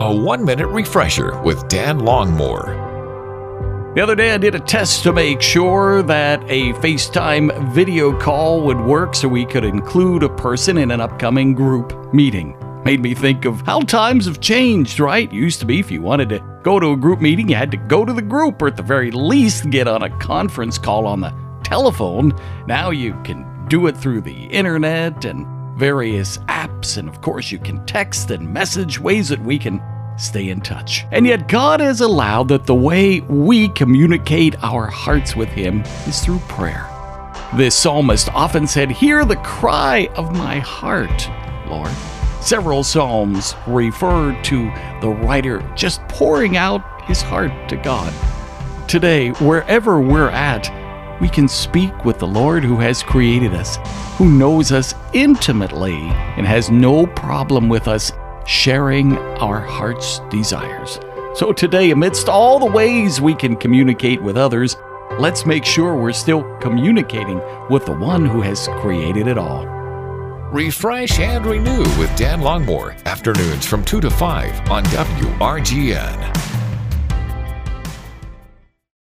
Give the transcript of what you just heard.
A one minute refresher with Dan Longmore. The other day, I did a test to make sure that a FaceTime video call would work so we could include a person in an upcoming group meeting. Made me think of how times have changed, right? Used to be if you wanted to go to a group meeting, you had to go to the group or at the very least get on a conference call on the telephone. Now you can do it through the internet and various apps, and of course, you can text and message ways that we can stay in touch. And yet, God has allowed that the way we communicate our hearts with Him is through prayer. This psalmist often said, Hear the cry of my heart, Lord. Several psalms refer to the writer just pouring out his heart to God. Today, wherever we're at, we can speak with the Lord who has created us, who knows us intimately, and has no problem with us sharing our heart's desires. So today, amidst all the ways we can communicate with others, let's make sure we're still communicating with the one who has created it all. Refresh and renew with Dan Longmore, afternoons from 2 to 5 on WRGN.